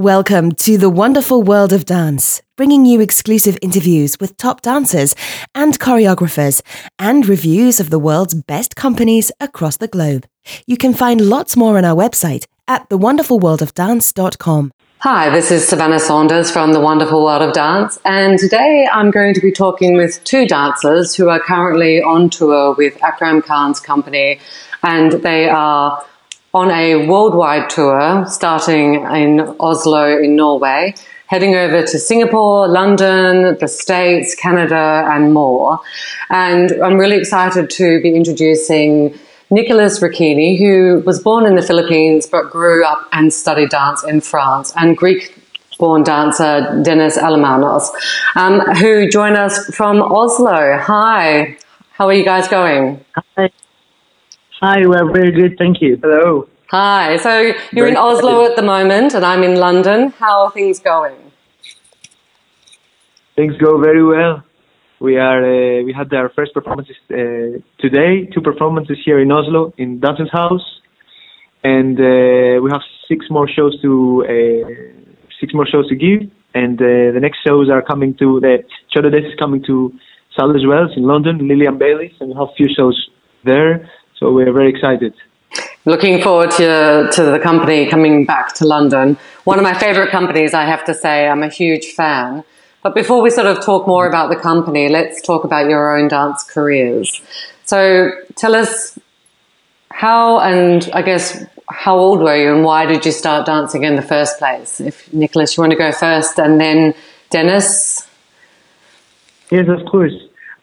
Welcome to the wonderful world of dance, bringing you exclusive interviews with top dancers and choreographers and reviews of the world's best companies across the globe. You can find lots more on our website at thewonderfulworldofdance.com. Hi, this is Savannah Saunders from The Wonderful World of Dance, and today I'm going to be talking with two dancers who are currently on tour with Akram Khan's company, and they are on a worldwide tour starting in Oslo in Norway, heading over to Singapore, London, the States, Canada, and more. And I'm really excited to be introducing Nicholas Ricchini, who was born in the Philippines but grew up and studied dance in France, and Greek born dancer Dennis Alamanos, um, who join us from Oslo. Hi, how are you guys going? Hi. Hi, we're very good, thank you. Hello. Hi. So you're very in Oslo at the moment, and I'm in London. How are things going? Things go very well. We are. Uh, we had our first performances uh, today. Two performances here in Oslo in Dansens House, and uh, we have six more shows to uh, six more shows to give. And uh, the next shows are coming to the Chotto Desh is coming to Sadler's Wells in London, Lilian Baylis, and we have a few shows there. So we're very excited. Looking forward to, to the company coming back to London. One of my favorite companies, I have to say, I'm a huge fan. But before we sort of talk more about the company, let's talk about your own dance careers. So tell us how and I guess how old were you and why did you start dancing in the first place? If Nicholas, you want to go first and then Dennis? Yes, of course.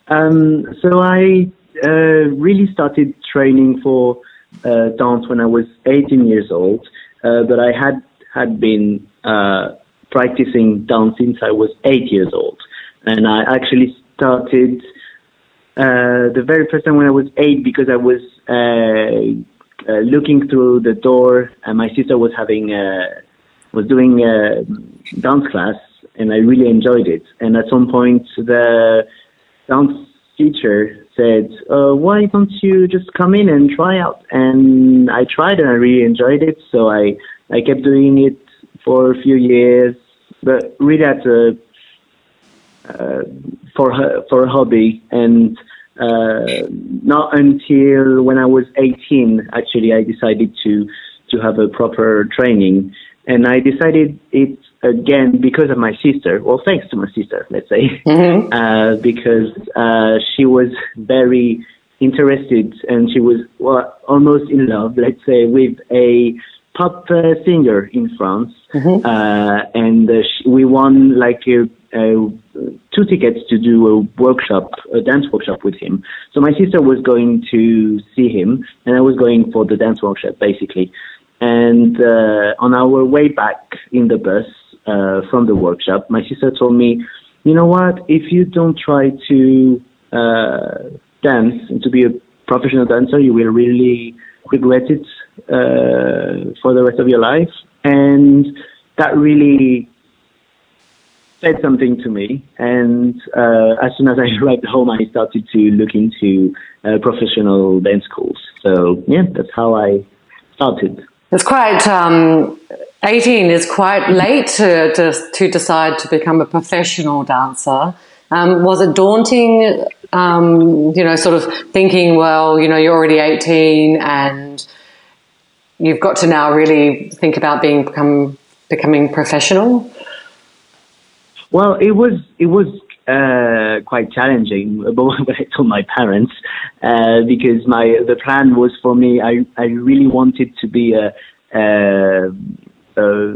Um, so I uh, really started training for uh, dance when I was 18 years old, uh, but I had had been uh, practicing dance since I was eight years old, and I actually started uh, the very first time when I was eight because I was uh, uh, looking through the door, and my sister was having a was doing a dance class, and I really enjoyed it. And at some point, the dance teacher said, uh, "Why don't you just come in and try out?" And I tried, and I really enjoyed it. So I I kept doing it for a few years, but really as a uh, for her, for a hobby, and uh, not until when I was 18, actually, I decided to to have a proper training, and I decided it again because of my sister. Well, thanks to my sister, let's say, mm-hmm. uh, because uh, she was very interested and she was well, almost in love, let's say, with a pop uh, singer in France, mm-hmm. Uh, and uh, she, we won like a, two tickets to do a workshop, a dance workshop with him. So my sister was going to see him, and I was going for the dance workshop, basically. And uh, on our way back in the bus, uh, from the workshop, my sister told me, you know what, if you don't try to uh, dance and to be a professional dancer, you will really regret it uh, for the rest of your life. And that really said something to me. And uh, as soon as I arrived home, I started to look into uh, professional dance schools. So yeah, that's how I started. It's quite um, 18 is quite late to, to, to decide to become a professional dancer. Um, was it daunting, um, you know, sort of thinking, well, you know, you're already 18 and you've got to now really think about being become, becoming professional? Well, it was it was uh, quite challenging But when I told my parents uh, because my the plan was for me. I I really wanted to be a, a a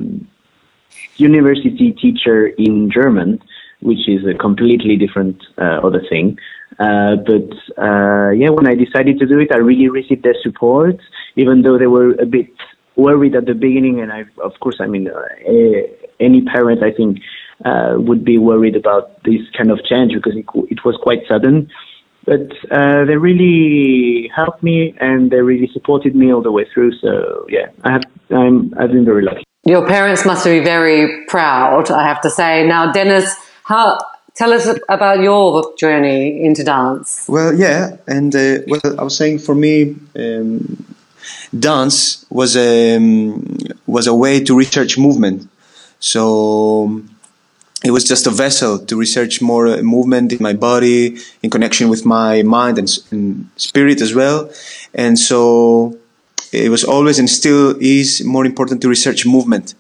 university teacher in German, which is a completely different uh, other thing. Uh, but uh, yeah, when I decided to do it, I really received their support, even though they were a bit worried at the beginning. And I, of course, I mean, uh, any parent, I think, uh, would be worried about this kind of change because it, it was quite sudden but uh, they really helped me and they really supported me all the way through. So yeah, I have I'm I've been very lucky. Your parents must be very proud, I have to say. Now, Dennis, how tell us about your journey into dance? Well, yeah, and uh, well, I was saying for me, um, dance was a um, was a way to research movement. So it was just a vessel to research more uh, movement in my body in connection with my mind and, and spirit as well. And so it was always and still is more important to research movement.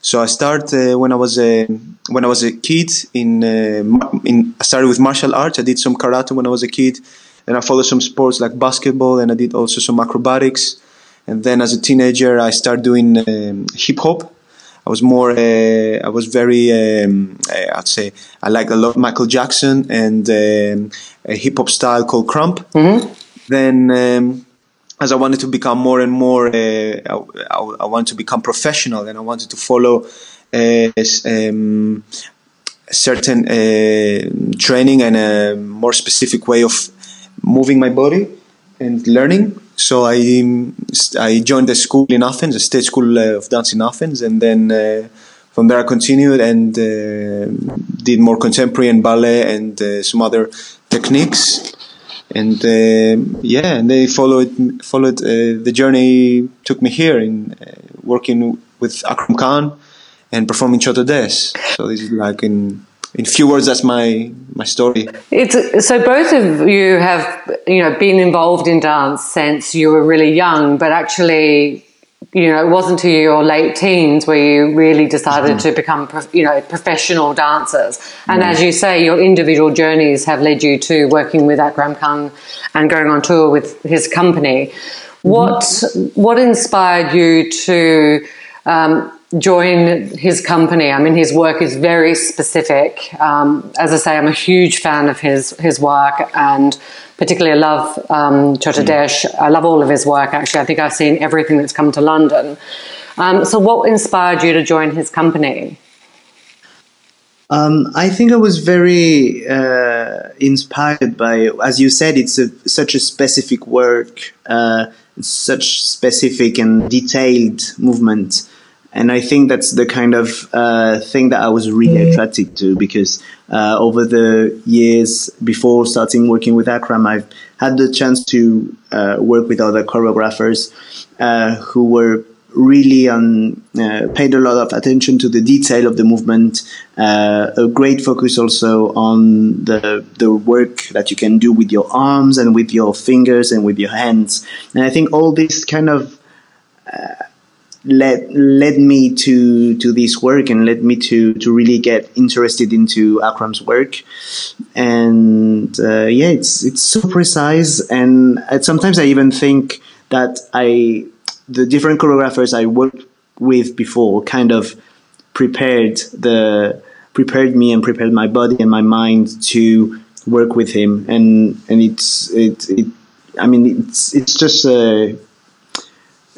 So I started uh, when I was a when I was a kid in uh, in I started with martial arts. I did some karate when I was a kid, and I followed some sports like basketball, and I did also some acrobatics. And then as a teenager, I started doing um, hip hop. I was more, uh, I was very, um, uh, I'd say, I like a lot Michael Jackson and um, a hip hop style called krump. Mm-hmm. Then, um, as I wanted to become more and more, uh, I, I, I, wanted to become professional and I wanted to follow uh, um, certain uh, training and a more specific way of moving my body and learning so I I joined the school in Athens, the state school uh, of dance in Athens, and then uh, from there I continued and uh, did more contemporary and ballet and uh, some other techniques. And uh, yeah, and they followed followed uh, the journey took me here in working with Akram Khan and performing Chotto Desh. So this is like in in few words, that's my my story. It's so both of you have you know been involved in dance since you were really young, but actually. You know, it wasn't until your late teens where you really decided mm-hmm. to become, you know, professional dancers. And as you say, your individual journeys have led you to working with Akram Khan and going on tour with his company. Mm-hmm. What what inspired you to um, join his company. I mean, his work is very specific. Um, as I say, I'm a huge fan of his his work, and particularly I love um, Chotto mm. I love all of his work. Actually, I think I've seen everything that's come to London. Um, so, what inspired you to join his company? Um, I think I was very uh, inspired by, as you said, it's a, such a specific work, uh, such specific and detailed movement and I think that's the kind of uh, thing that I was really attracted to because uh, over the years before starting working with Akram, I've had the chance to uh, work with other choreographers uh, who were really um, uh, paid a lot of attention to the detail of the movement. Uh, a great focus also on the the work that you can do with your arms and with your fingers and with your hands. And I think all this kind of led led me to to this work and led me to to really get interested into Akram's work. And uh, yeah, it's it's so precise, and sometimes I even think that I the different choreographers I worked with before kind of prepared the prepared me and prepared my body and my mind to work with him and and it's it, it I mean it's it's just a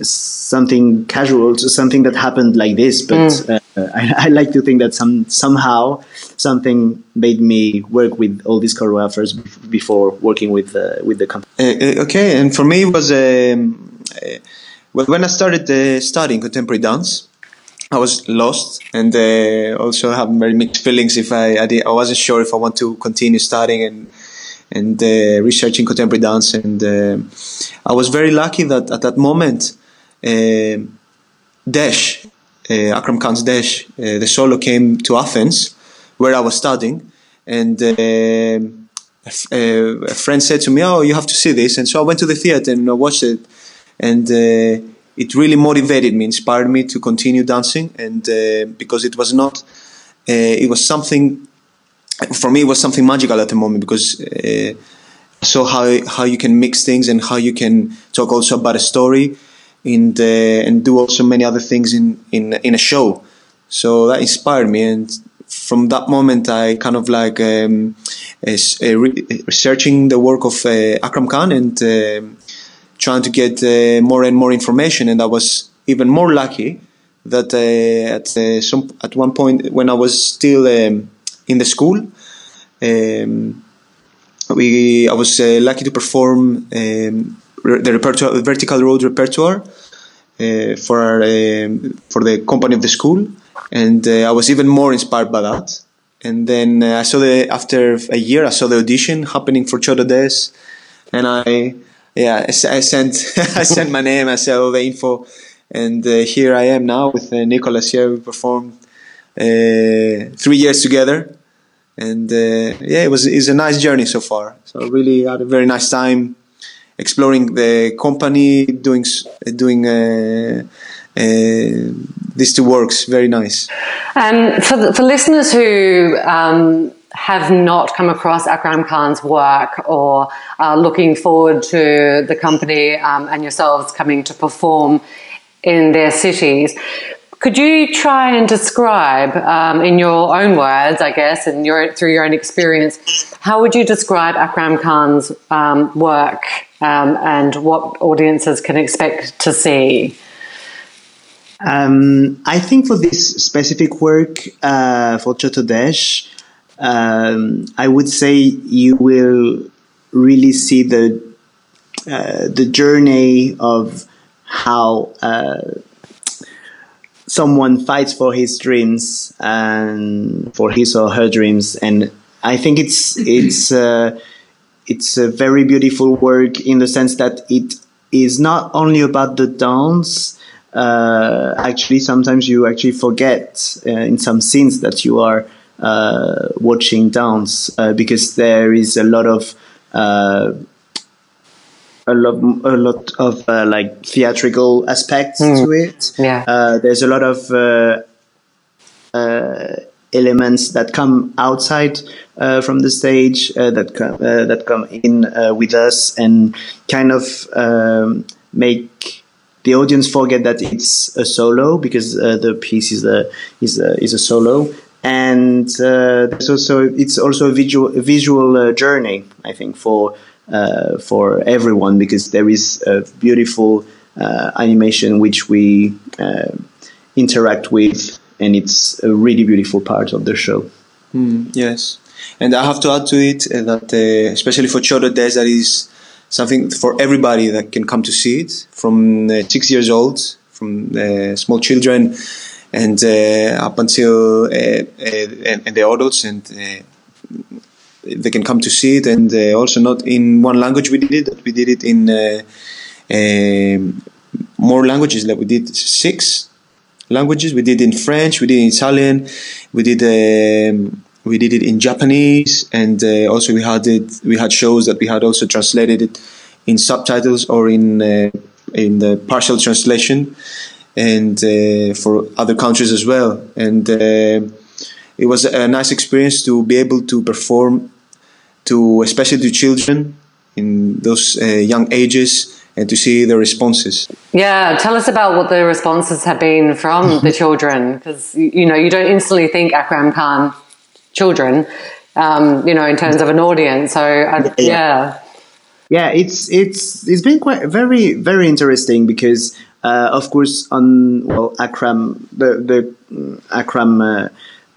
something casual, to something that happened like this. But mm. uh, I, I, like to think that some somehow something made me work with all these choreographers before working with uh, with the company. Uh, uh, okay, and for me it was um, uh, when I started uh, studying contemporary dance. I was lost and also have very mixed feelings. If I I, did, I, wasn't sure if I want to continue studying and and researching contemporary dance, and I was very lucky that at that moment uh, Desh, uh, Akram Khan's Desh, uh, the solo came to Athens, where I was studying, and a, a, friend said to me, "Oh, you have to see this," and so I went to the theater and I watched it, and it really motivated me, inspired me to continue dancing, and because it was not, it was something for me it was something magical at the moment because uh, so how how you can mix things and how you can talk also about a story and and do also many other things in in in a show. So that inspired me, and from that moment, I kind of like um, re- researching the work of uh, Akram Khan and uh, trying to get uh, more and more information. And I was even more lucky that uh, at uh, some at one point when I was still um, in the school. Um, we I was uh, lucky to perform um, the repertoire, vertical road repertoire uh, for um, for the company of the school, and uh, I was even more inspired by that. And then uh, I saw the after a year, I saw the audition happening for Chotto Desh, and I yeah I, I sent I sent my name, I sent all the info, and uh, here I am now with uh, Nicolas here. We performed uh, three years together, and uh, yeah, it was it's a nice journey so far. So really had a very nice time exploring the company, doing doing. Uh, uh, these two works very nice. Um, for, the, for listeners who um, have not come across Akram Khan's work or are looking forward to the company um, and yourselves coming to perform in their cities, could you try and describe, um, in your own words, I guess, and your, through your own experience, how would you describe Akram Khan's um, work um, and what audiences can expect to see? Um, I think for this specific work uh, for Chotto Desh, um, I would say you will really see the uh, the journey of how uh, someone fights for his dreams and for his or her dreams, and I think it's it's uh, it's a very beautiful work in the sense that it is not only about the dance uh, actually sometimes you actually forget uh, in some scenes that you are uh, watching dance uh, because there is a lot of uh, a lot a lot of uh, like theatrical aspects to it. Yeah. there's a lot of elements that come outside uh, from the stage uh, that come uh, that come in with us and kind of um, make the audience forget that it's a solo because the piece is a is a, is a solo. And there's also it's also a visual a visual journey I think for for everyone because there is a beautiful animation which we interact with and it's a really beautiful part of the show. Mm, yes, and I have to add to it that uh, especially for Chotto Desh, that is something for everybody that can come to see it, from uh, six years old, from uh, small children, and up until and, and, the adults, and they can come to see it. And also not in one language we did it, but we did it in um, more languages. Like we did six languages. We did in French, we did in Italian, we did um, we did it in Japanese, and uh, also we had it. We had shows that we had also translated it in subtitles or in uh, in the partial translation, and uh, for other countries as well. And it was a nice experience to be able to perform to especially to children in those young ages and to see the responses. Yeah, tell us about what the responses have been from the children, because you know you don't instantly think Akram Khan children, um, you know, in terms of an audience. So uh, yeah. yeah, it's it's it's been quite very very interesting because uh, of course on well Akram the the Akram. Uh,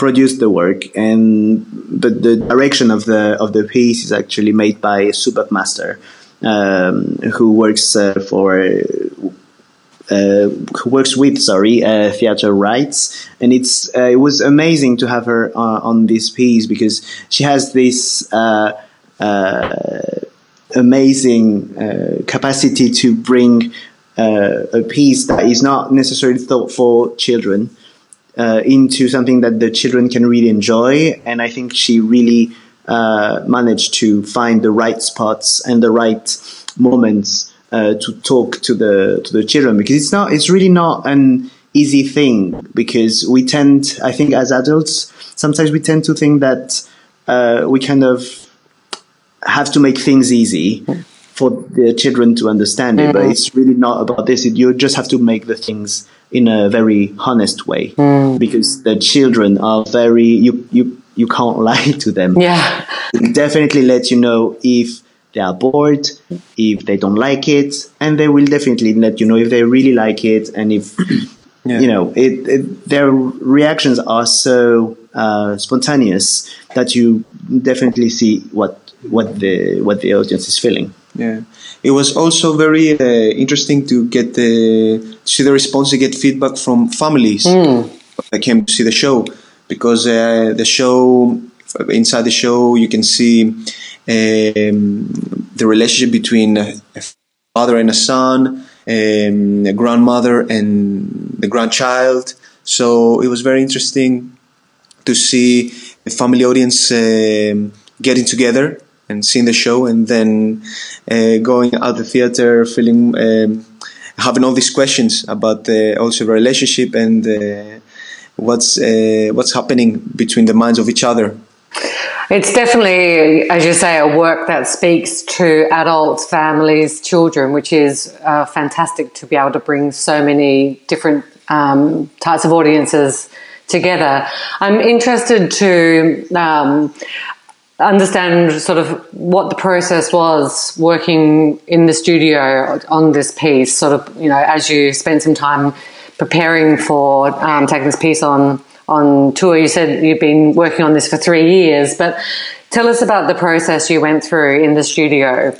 produced the work and the, the direction of the of the piece is actually made by Sue Buckmaster um, who works uh, for uh, works with sorry uh, Theatre-Rites. And it's uh, it was amazing to have her on this piece because she has this uh, amazing capacity to bring a piece that is not necessarily thought for children into something that the children can really enjoy. And I think she really uh, managed to find the right spots and the right moments uh, to talk to the to the children because it's not it's really not an easy thing because we tend I think as adults sometimes we tend to think that uh, we kind of have to make things easy for the children to understand it, mm. but it's really not about this. It, you just have to make the things in a very honest way mm. because the children are very you you you can't lie to them. Yeah. It definitely let you know if they are bored, if they don't like it, and they will definitely let you know if they really like it and if yeah. you know it, it, Their reactions are so uh, spontaneous that you definitely see what what the what the audience is feeling. Yeah, it was also very uh, interesting to get the see the response, to get feedback from families mm. that came to see the show because uh, the show inside the show you can see um, the relationship between a father and a son, um, a grandmother and the grandchild. So it was very interesting to see the family audience um, getting together and seeing the show, and then uh, going out the theater feeling um, having all these questions about the, also the relationship and uh, what's uh, what's happening between the minds of each other. It's definitely, as you say, a work that speaks to adults, families, children, which is uh, fantastic to be able to bring so many different um, types of audiences together. I'm interested to um, understand sort of what the process was working in the studio on this piece, sort of, you know, as you spent some time preparing for um, taking this piece on on tour. You said you've been working on this for three years, but tell us about the process you went through in the studio.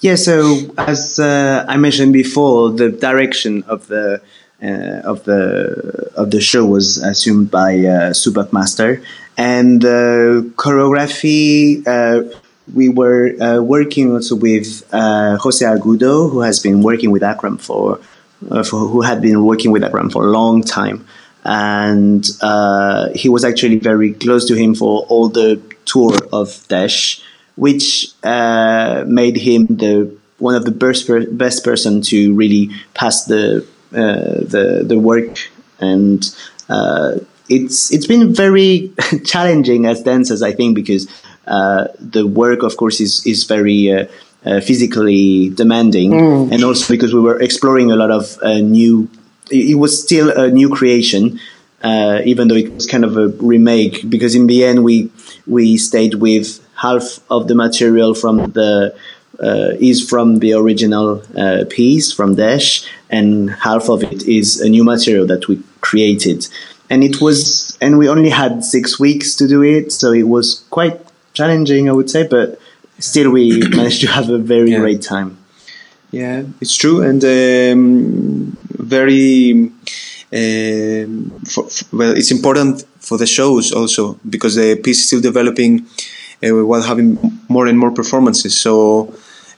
Yeah, so as uh, I mentioned before, the direction of the uh, of the of the show was assumed by uh, Sue Buckmaster, and uh, choreography. Uh, we were uh, working also with uh, Jose Agudo, who has been working with Akram for, for who had been working with Akram for a long time. And uh, he was actually very close to him for all the tour of Desh, which uh, made him the one of the best per- best person to really pass the uh, the the work, and uh, it's it's been very challenging as dancers, I think, because uh, the work, of course, is is very uh, physically demanding, mm. and also because we were exploring a lot of new it was still a new creation, uh, even though it was kind of a remake. Because in the end, we we stayed with half of the material from the uh, is from the original uh, piece from Desh, and half of it is a new material that we created. And it was, and we only had six weeks to do it, so it was quite challenging, I would say. But still, we managed to have a very yeah. great time. Yeah, it's true, and um, very um, for, for, well. It's important for the shows also because the piece is still developing uh, while having more and more performances. So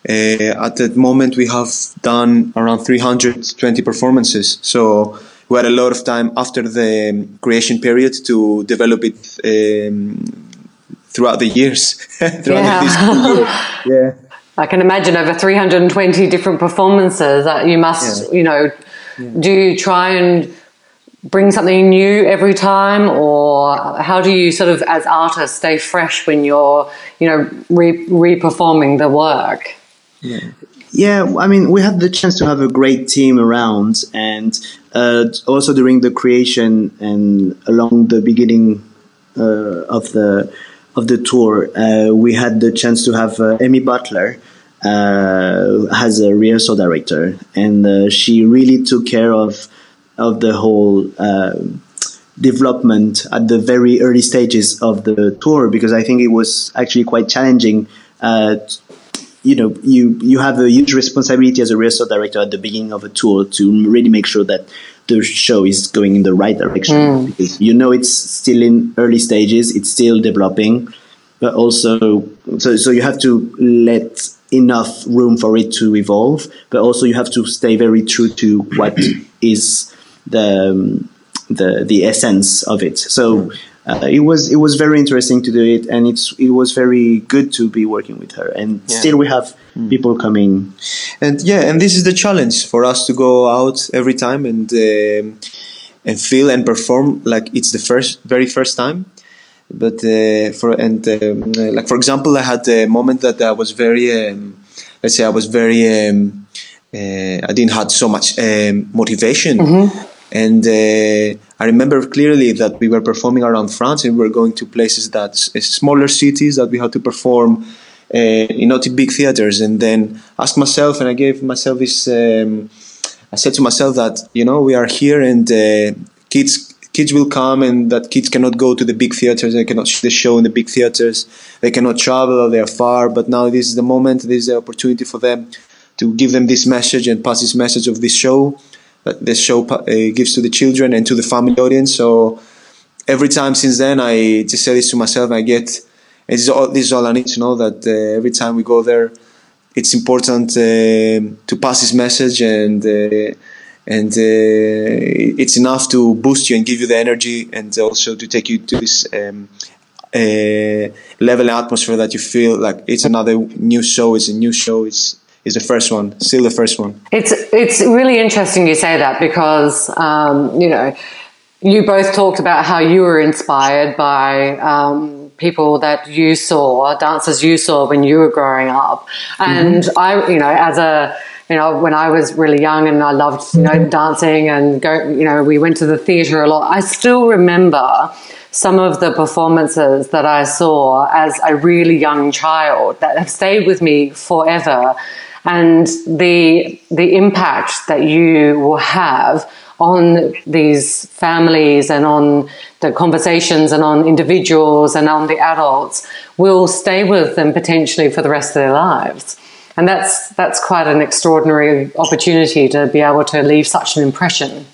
uh, at the moment, we have done around 320 performances. So we had a lot of time after the creation period to develop it um, throughout the years. throughout yeah. yeah. I can imagine over 320 different performances that you must, yeah. you know, yeah. do you try and bring something new every time or how do you sort of as artists stay fresh when you're, you know, re- re-performing the work? Yeah. Yeah, I mean, we had the chance to have a great team around, and uh, also during the creation and along the beginning uh, of the of the tour, uh, we had the chance to have uh, Amy Butler uh, as a rehearsal director, and uh, she really took care of of the whole uh, development at the very early stages of the tour because I think it was actually quite challenging. Uh, you know, you you have a huge responsibility as a rehearsal director at the beginning of a tour to really make sure that the show is going in the right direction mm. because you know it's still in early stages, it's still developing, but also so so you have to let enough room for it to evolve, but also you have to stay very true to what is the um, the the essence of it. So uh, it was it was very interesting to do it, and it's it was very good to be working with her. And yeah. still, we have mm. people coming. And yeah, and this is the challenge for us to go out every time and um, and feel and perform like it's the first very first time. But uh, for and um, like for example, I had a moment that I was very um, let's say I was very um, uh, I didn't had so much um, motivation. Mm-hmm and uh, I remember clearly that we were performing around France and we were going to places that smaller cities that we had to perform uh, in not big theaters. And then asked myself, and I gave myself this. Um, I said to myself that you know we are here and uh, kids kids will come and that kids cannot go to the big theaters they cannot see the show in the big theaters they cannot travel they are far but now this is the moment this is the opportunity for them to give them this message and pass this message of this show that this show uh, gives to the children and to the family audience. So every time since then, I just say this to myself. I get this is all, this is all I need to know that uh, every time we go there, it's important uh, to pass this message and uh, and uh, it's enough to boost you and give you the energy, and also to take you to this. Um, uh, level atmosphere that you feel like it's another new show. It's a new show. It's is the first one, still the first one. It's it's really interesting you say that because um, you know you both talked about how you were inspired by um, people that you saw, dancers you saw when you were growing up, and mm-hmm. I, you know, as a you know, when I was really young and I loved, you know, mm-hmm. dancing and go, you know, we went to the theatre a lot. I still remember some of the performances that I saw as a really young child that have stayed with me forever and the the impact that you will have on these families and on the conversations and on individuals and on the adults will stay with them potentially for the rest of their lives. And that's that's quite an extraordinary opportunity to be able to leave such an impression.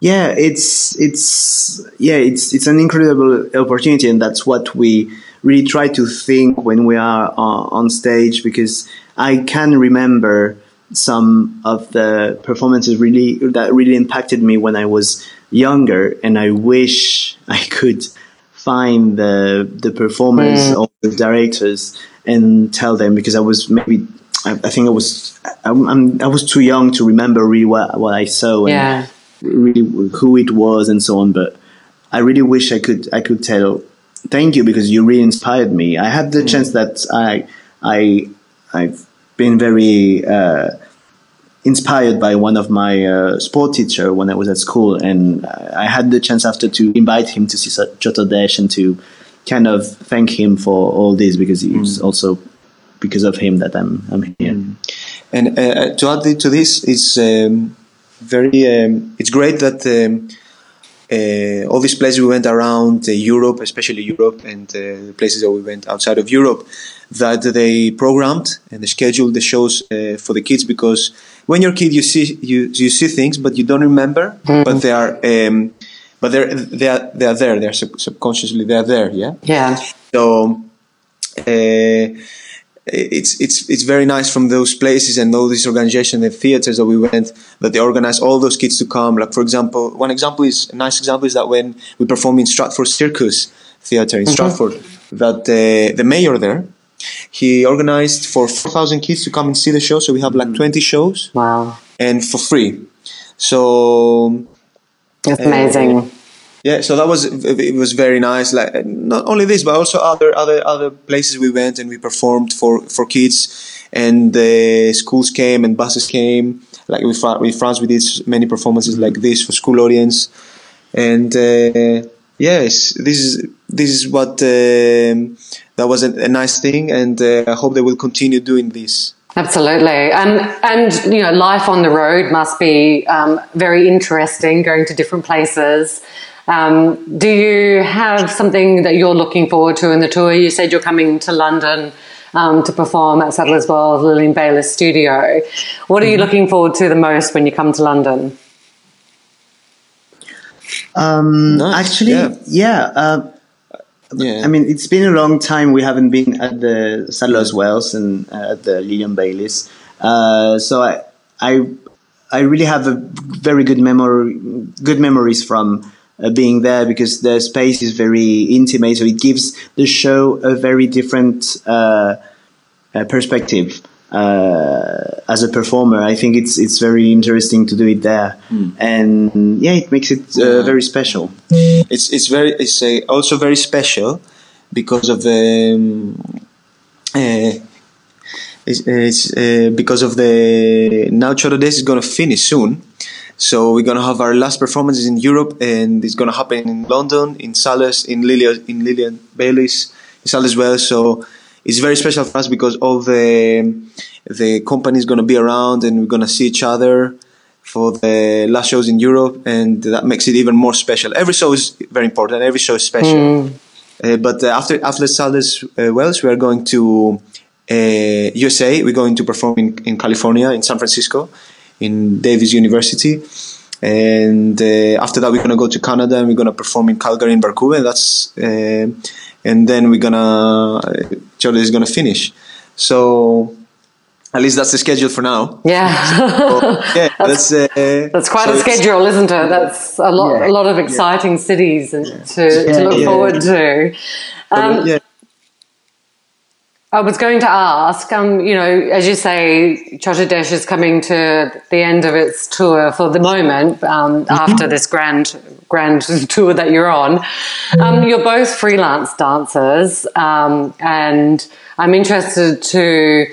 Yeah, it's it's yeah, it's it's an incredible opportunity, and that's what we really try to think when we are uh, on stage because I can remember some of the performances really that really impacted me when I was younger, and I wish I could find the the performers mm. of the directors and tell them because I was maybe I, I think I was I, I'm, i was too young to remember really what, what I saw. And, yeah really who it was and so on. But I really wish I could I could tell thank you because you really inspired me. I had the mm. chance that I I I've been very uh, inspired by one of my uh, sport teacher when I was at school, and I had the chance after to invite him to see Chotto Desh and to kind of thank him for all this because it's mm. also because of him that I'm I'm here. Mm. And uh, to add to this, it's um, very. Um, it's great that um, uh, all these places we went around uh, Europe, especially Europe, and uh, the places that we went outside of Europe, that they programmed and they scheduled the shows uh, for the kids because when you're a kid, you see you you see things, but you don't remember, mm. but they are. Um, but they're they are they are there. They're sub- subconsciously they are there. Yeah. Yeah. So uh, it's it's it's very nice from those places and all these organizations and theaters that we went that they organize all those kids to come. Like for example, one example is a nice example is that when we perform in Stratford Circus Theatre in mm-hmm. Stratford, that uh, the mayor there he organized for four thousand kids to come and see the show. So we have like mm. twenty shows. Wow! And for free. So that's amazing. Yeah so that was it was very nice like not only this but also other other other places we went and we performed for for kids. And the schools came and buses came. Like with, with france we did many performances like this for school audience. And uh, yes this is this is what uh, that was a, a, nice thing. And uh, i hope they will continue doing this. Absolutely, and and you know, life on the road must be um, very interesting. Going to different places, um, do you have something that you're looking forward to in the tour? You said you're coming to London um, to perform at Sadler's Wells Lilian Baylis studio. What are you mm-hmm. looking forward to the most when you come to London? Um, nice. Actually, yeah. Yeah, uh, yeah. I mean, it's been a long time we haven't been at the Sadler's Wells and uh, at the Lilian Baylis. Uh, so I, I, I really have a very good memory, good memories from uh, being there because the space is very intimate, so it gives the show a very different uh, uh, perspective. Uh, as a performer, I think it's it's very interesting to do it there, mm. and yeah, it makes it uh, very special. It's it's very it's also very special because of the. Um, uh, it's, it's because of the now Chotto Desh is going to finish soon, so we're gonna have our last performances in Europe, and it's gonna happen in London, in Salas, in Lilian, in Lilian Baylis, in Salas as well. So it's very special for us because all the the company is gonna be around, and we're gonna see each other for the last shows in Europe, and that makes it even more special. Every show is very important. Every show is special. Mm. Uh, but uh, after after Salas uh, Wells, we are going to USA. Uh, we're going to perform in, in California, in San Francisco in Davis University. And uh, after that, we're gonna go to Canada and we're gonna perform in Calgary and Vancouver. That's uh, and then we're gonna uh, Jolly is gonna finish. So At least that's the schedule for now. Yeah, so, yeah, that's uh, that's quite so a schedule, isn't it? That's a lot, yeah, a lot of exciting yeah. cities to, to look forward to. Um, yeah. I was going to ask, um, you know, as you say, Chotto Desh is coming to the end of its tour for the moment um, mm-hmm. after this grand, grand tour that you're on. Um, you're both freelance dancers, um, and I'm interested to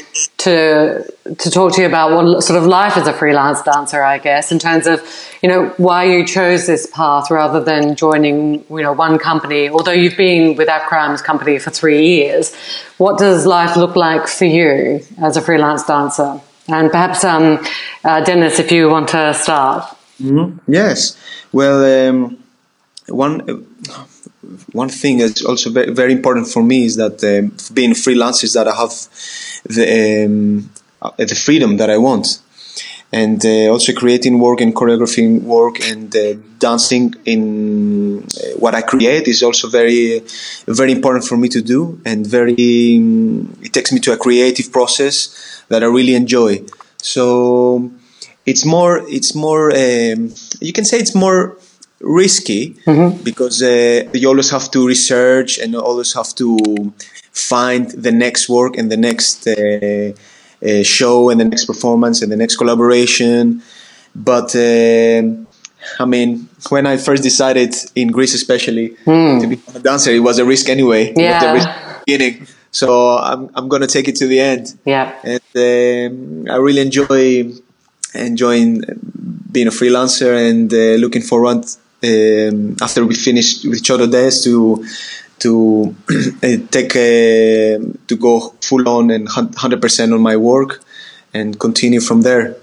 to to talk to you about what sort of life as a freelance dancer, I guess, in terms of you know why you chose this path rather than joining you know one company. Although you've been with Akram's company for three years, what does life look like for you as a freelance dancer? And perhaps um, uh, Dennis, if you want to start. Mm-hmm. Yes. Well, um, one one thing that's also very, very important for me is that um, being freelance is that I have the um, uh, the freedom that I want, and uh, also creating work and choreographing work and uh, dancing in uh, what I create is also very very important for me to do, and very um, it takes me to a creative process that I really enjoy. So it's more it's more um, you can say it's more risky mm-hmm. because uh, you always have to research and always have to find the next work and the next uh, uh, show and the next performance and the next collaboration. But uh, I mean, when I first decided in Greece, especially mm. to become a dancer, it was a risk anyway. Yeah. Risk beginning. So I'm I'm gonna take it to the end. Yeah. And um, I really enjoy enjoying being a freelancer and uh, looking forward um, after we finish with Chotto Desh to to take a, to go full on and 100% on my work and continue from there.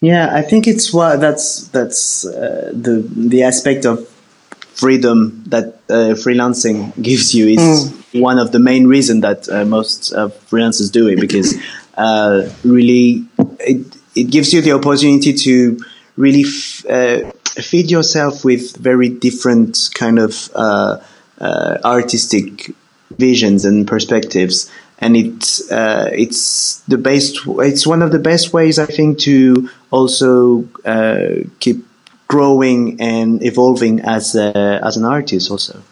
Yeah, I think it's what that's that's uh, the the aspect of freedom that uh, freelancing gives you is mm. one of the main reason that uh, most freelancers do it because uh, really it it gives you the opportunity to really f- uh, feed yourself with very different kind of uh, uh, artistic visions and perspectives. And it's uh, it's the best it's one of the best ways I think to also uh, keep growing and evolving as a, as an artist also.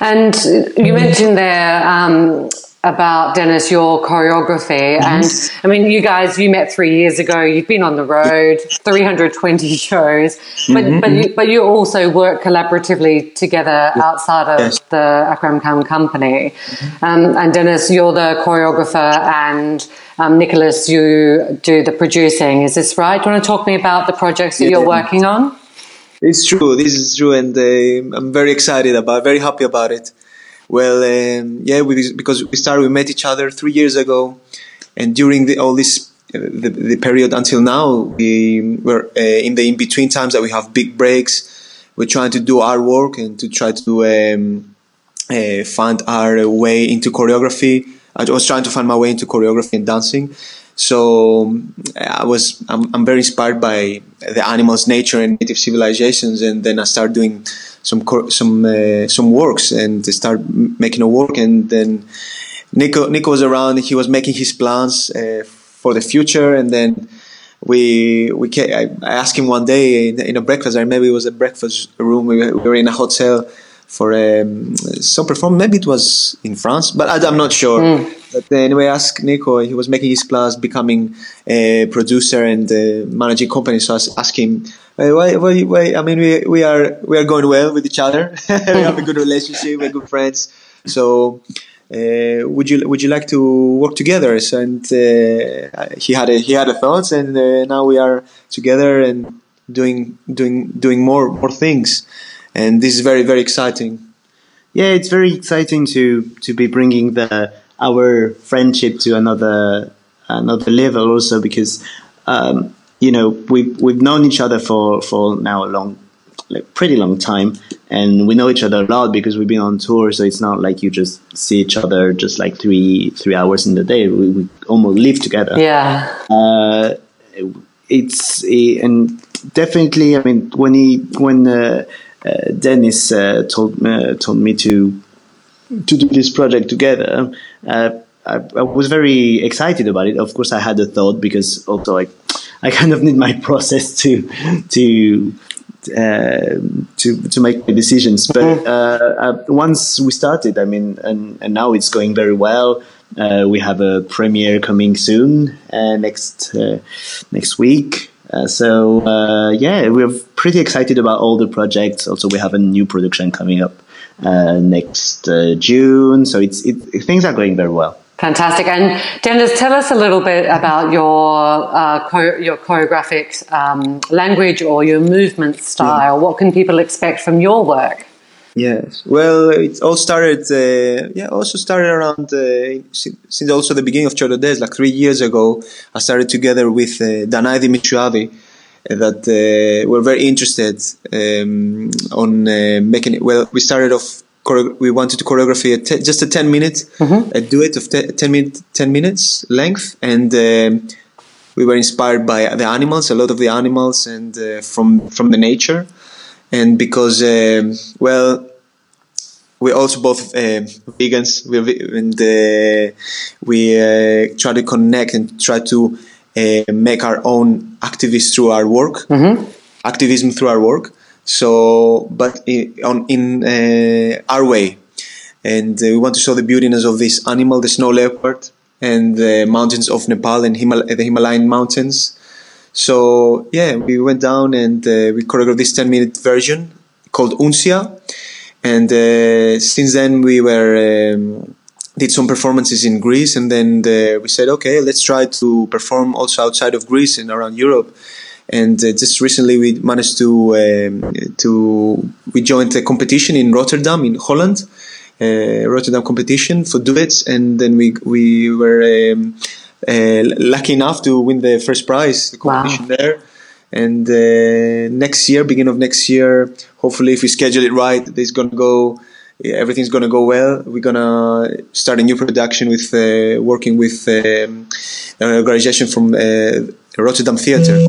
And you mentioned there um, about Dennis your choreography yes. and I mean you guys you met 3 years ago you've been on the road 320 shows but mm-hmm. but you but you also work collaboratively together outside of yes. the Akram Khan company mm-hmm. um, and Dennis you're the choreographer and um, Nicholas you do the producing is this right do you want to talk to me about the projects that yeah. you're working on it's true this is true and uh, I'm very excited about very happy about it well, um, yeah, we, because we started, we met each other three years ago, and during the, all this uh, the, the, period until now, we were uh, in the in between times that we have big breaks. We're trying to do our work and to try to um, uh, find our way into choreography. I was trying to find my way into choreography and dancing. So I was I'm, I'm very inspired by the animals, nature, and native civilizations, and then I started doing some some uh, some works and start making a work and then Nico Nico was around he was making his plans uh, for the future and then we we came, I, I asked him one day in, in, a breakfast I it was a breakfast room we were, we were in a hotel for um, some performance maybe it was in France but I, am not sure mm. But anyway, I asked Nico. He was making his plans, becoming a producer and uh, managing company. So I asked him, why, why, why, I mean, we, we are we are going well with each other. we have a good relationship. We're good friends. So, uh, would you would you like to work together? So, and uh, he had a, he had a thoughts, and uh, now we are together and doing doing doing more more things. And this is very very exciting. Yeah, it's very exciting to to be bringing the our friendship to another another level also because um, you know we've we've known each other for for now a long like pretty long time. And we know each other a lot because we've been on tour. So it's not like you just see each other just like three three hours in the day. We, we almost live together. Yeah. Uh, it's and definitely i mean when he when uh, uh, dennis uh, told uh, told me to to do this project together. Uh, I, I, was very excited about it. Of course, I had a thought because also like I kind of need my process to to uh, to to make the decisions. But mm-hmm. uh, uh, once we started, I mean, and and now it's going very well. Uh, we have a premiere coming soon uh, next uh, next week. so yeah, we're pretty excited about all the projects. Also, we have a new production coming up next June. So it's it, things are going very well. Fantastic. And Dennis, tell us a little bit about your uh, cho- your choreographic um, language or your movement style. Yeah. What can people expect from your work? Yes. Well, it all started. Uh, yeah, also started around uh, since also the beginning of Chotto Desh, like three years ago. I started together with uh, Danai Dimitriadi uh, that uh, were very interested um, on uh, making it. Well, we started off we wanted to choreography a te- just a 10 minute mm-hmm. a duet of te- 10 minute 10 minutes length and um, we were inspired by the animals a lot of the animals and uh, from from the nature and because um, well we're also both uh, vegans we're, and uh, we uh, try to connect and try to make our own activists through our work mm-hmm. activism through our work so, but in, on, in uh, our way, and uh, we want to show the beautiness of this animal, the snow leopard, and the mountains of Nepal and Himal- the Himalayan mountains. So yeah, we went down and uh, we choreographed this 10 minute version called Uncia. And uh, since then we were um, did some performances in Greece, and then the, we said, okay, let's try to perform also outside of Greece and around Europe and uh, just recently we managed to um, to we joined a competition in Rotterdam in Holland, uh, Rotterdam competition for duets, and then we we were um, uh, lucky enough to win the first prize, the competition wow. there. And uh, next year, beginning of next year, hopefully, if we schedule it right, it's gonna go. Everything's gonna go well. We're gonna start a new production with uh, working with um, an organization from uh, Rotterdam Theatre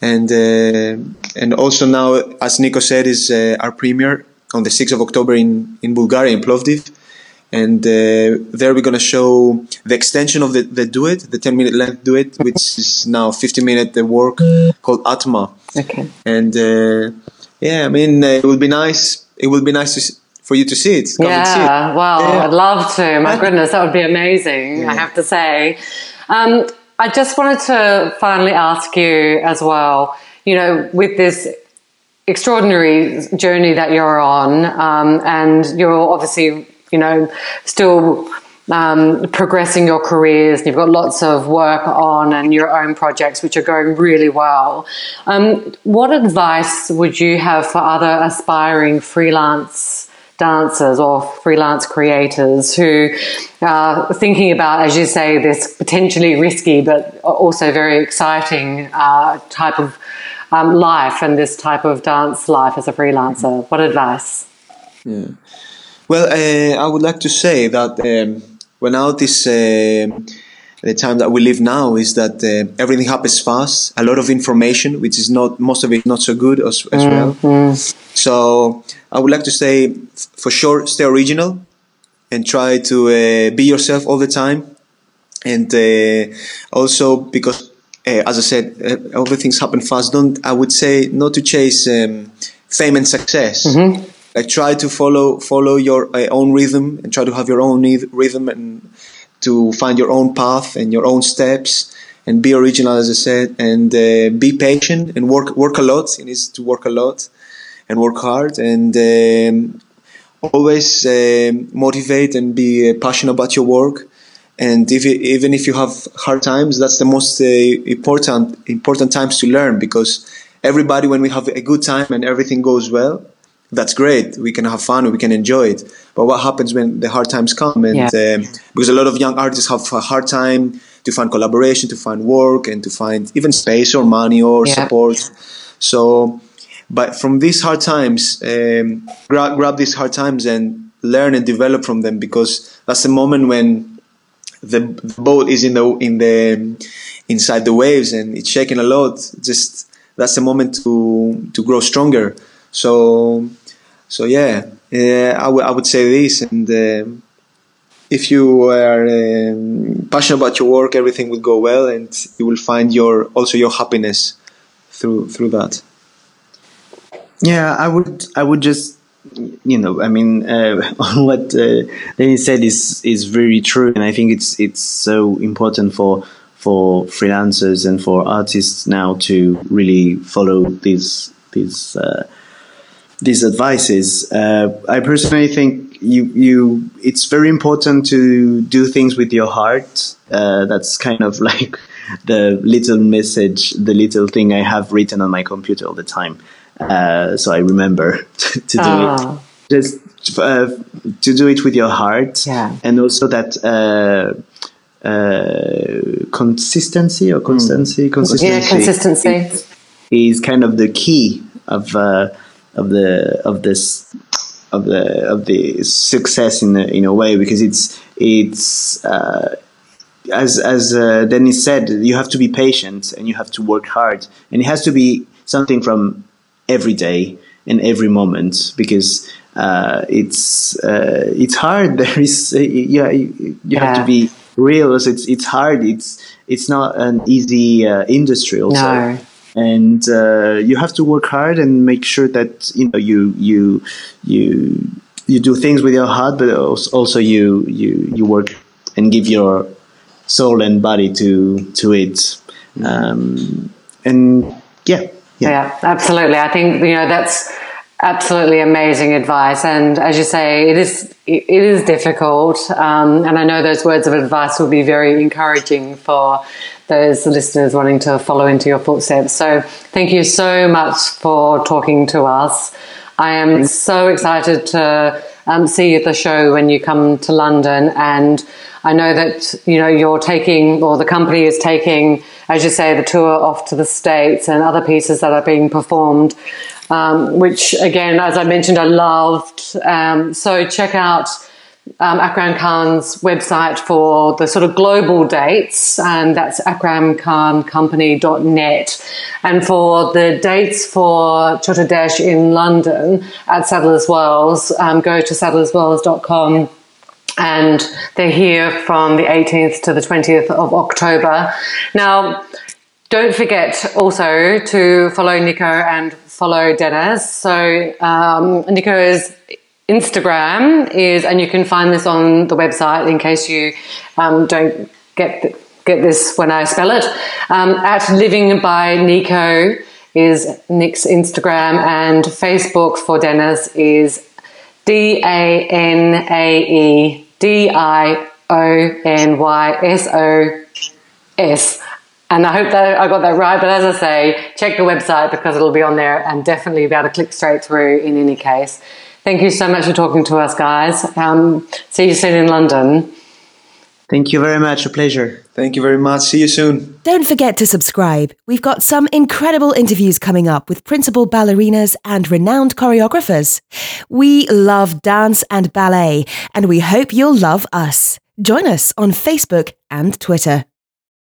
and uh, and also now, as Nico said, is uh, our premiere on the 6th of October in in Bulgaria in Plovdiv, and uh, there we're gonna show the extension of the, the duet, the 10 minute length duet, which is now 50 minute work called Atma. Okay. And yeah, I mean, it would be nice. It would be nice to for you to see it. Come yeah, see it. wow, yeah. I'd love to. My goodness, that would be amazing. Yeah. I have to say. Um, I just wanted to finally ask you as well, you know, with this extraordinary journey that you're on, um, and you're obviously, you know, still um, progressing your careers, and you've got lots of work on and your own projects which are going really well. Um, what advice would you have for other aspiring freelance dancers or freelance creators who are thinking about, as you say, this potentially risky but also very exciting uh, type of um, life and this type of dance life as a freelancer. What advice? Yeah. Well, uh, I would like to say that um, when now this uh, the time that we live now is that uh, everything happens fast. A lot of information, which is not most of it not so good as, as mm-hmm. well. So I would like to say, for sure, stay original and try to uh, be yourself all the time. And uh, also because, uh, as I said, uh, all the things happen fast. Don't I would say not to chase um, fame and success. Mm-hmm. Like try to follow follow your uh, own rhythm and try to have your own rhythm and to find your own path and your own steps and be original, as I said, and uh, be patient and work work a lot. It needs to work a lot and work hard and um, always uh, motivate and be uh, passionate about your work. And if it, even if you have hard times, that's the most uh, important important times to learn because everybody, when we have a good time and everything goes well, that's great. We can have fun, we can enjoy it. But what happens when the hard times come? And yeah. um, because a lot of young artists have a hard time to find collaboration, to find work, and to find even space or money or yeah. support. So, but from these hard times, um, grab, grab these hard times and learn and develop from them because that's the moment when the, the boat is in the in the inside the waves and it's shaking a lot. Just that's the moment to to grow stronger. So, so yeah, yeah I, w- I would say this, and uh, if you are um, passionate about your work, everything will go well, and you will find your also your happiness through through that. Yeah, I would I would just you know I mean uh, what uh, Dennis said is is very true, and I think it's it's so important for for freelancers and for artists now to really follow these these uh, these advices. Uh, I personally think you you it's very important to do things with your heart. Uh, that's kind of like the little message, the little thing I have written on my computer all the time. Uh, so I remember to do it. Ah. Just uh, to do it with your heart, Yeah. and also that uh, uh, consistency or constancy, consistency, Yeah, consistency. is kind of the key of uh, of the of this of the of the success in a, in a way because it's it's uh, as as uh, Dennis said you have to be patient and you have to work hard. And it has to be something from every day and every moment because uh, it's uh, it's hard. There is yeah you, you have Yeah. to be real. It's it's hard. It's it's not an easy uh, industry also. No. And uh, you have to work hard and make sure that you know you you you you do things with your heart, but also you you you work and give your soul and body to to it. Um, and yeah, yeah, Yeah, absolutely. I think you know that's absolutely amazing advice, and as you say, it is it is difficult, um, and I know those words of advice will be very encouraging for those listeners wanting to follow into your footsteps. So, thank you so much for talking to us. I am so excited to um, see you at the show when you come to London, and I know that you know you're taking, or the company is taking, as you say, the tour off to the states and other pieces that are being performed. Um, which again, as I mentioned, I loved. Um, so check out um, Akram Khan's website for the sort of global dates, and that's akramkhancompany.net. And for the dates for Chotto Desh in London at Sadler's Wells, um, go to sadlerswells.com and they're here from the 18th to the 20th of October. Now, don't forget also to follow Nico and follow Dennis. So um, Nico's Instagram is, and you can find this on the website in case you um, don't get th- get this when I spell it. Um, at Living by Nico is Nick's Instagram, and Facebook for Dennis is D A N A E D I O N Y S O S. And I hope that I got that right. But as I say, check the website because it'll be on there and definitely be able to click straight through in any case. Thank you so much for talking to us, guys. Um, see you soon in London. Thank you very much. A pleasure. Thank you very much. See you soon. Don't forget to subscribe. We've got some incredible interviews coming up with principal ballerinas and renowned choreographers. We love dance and ballet, and we hope you'll love us. Join us on Facebook and Twitter.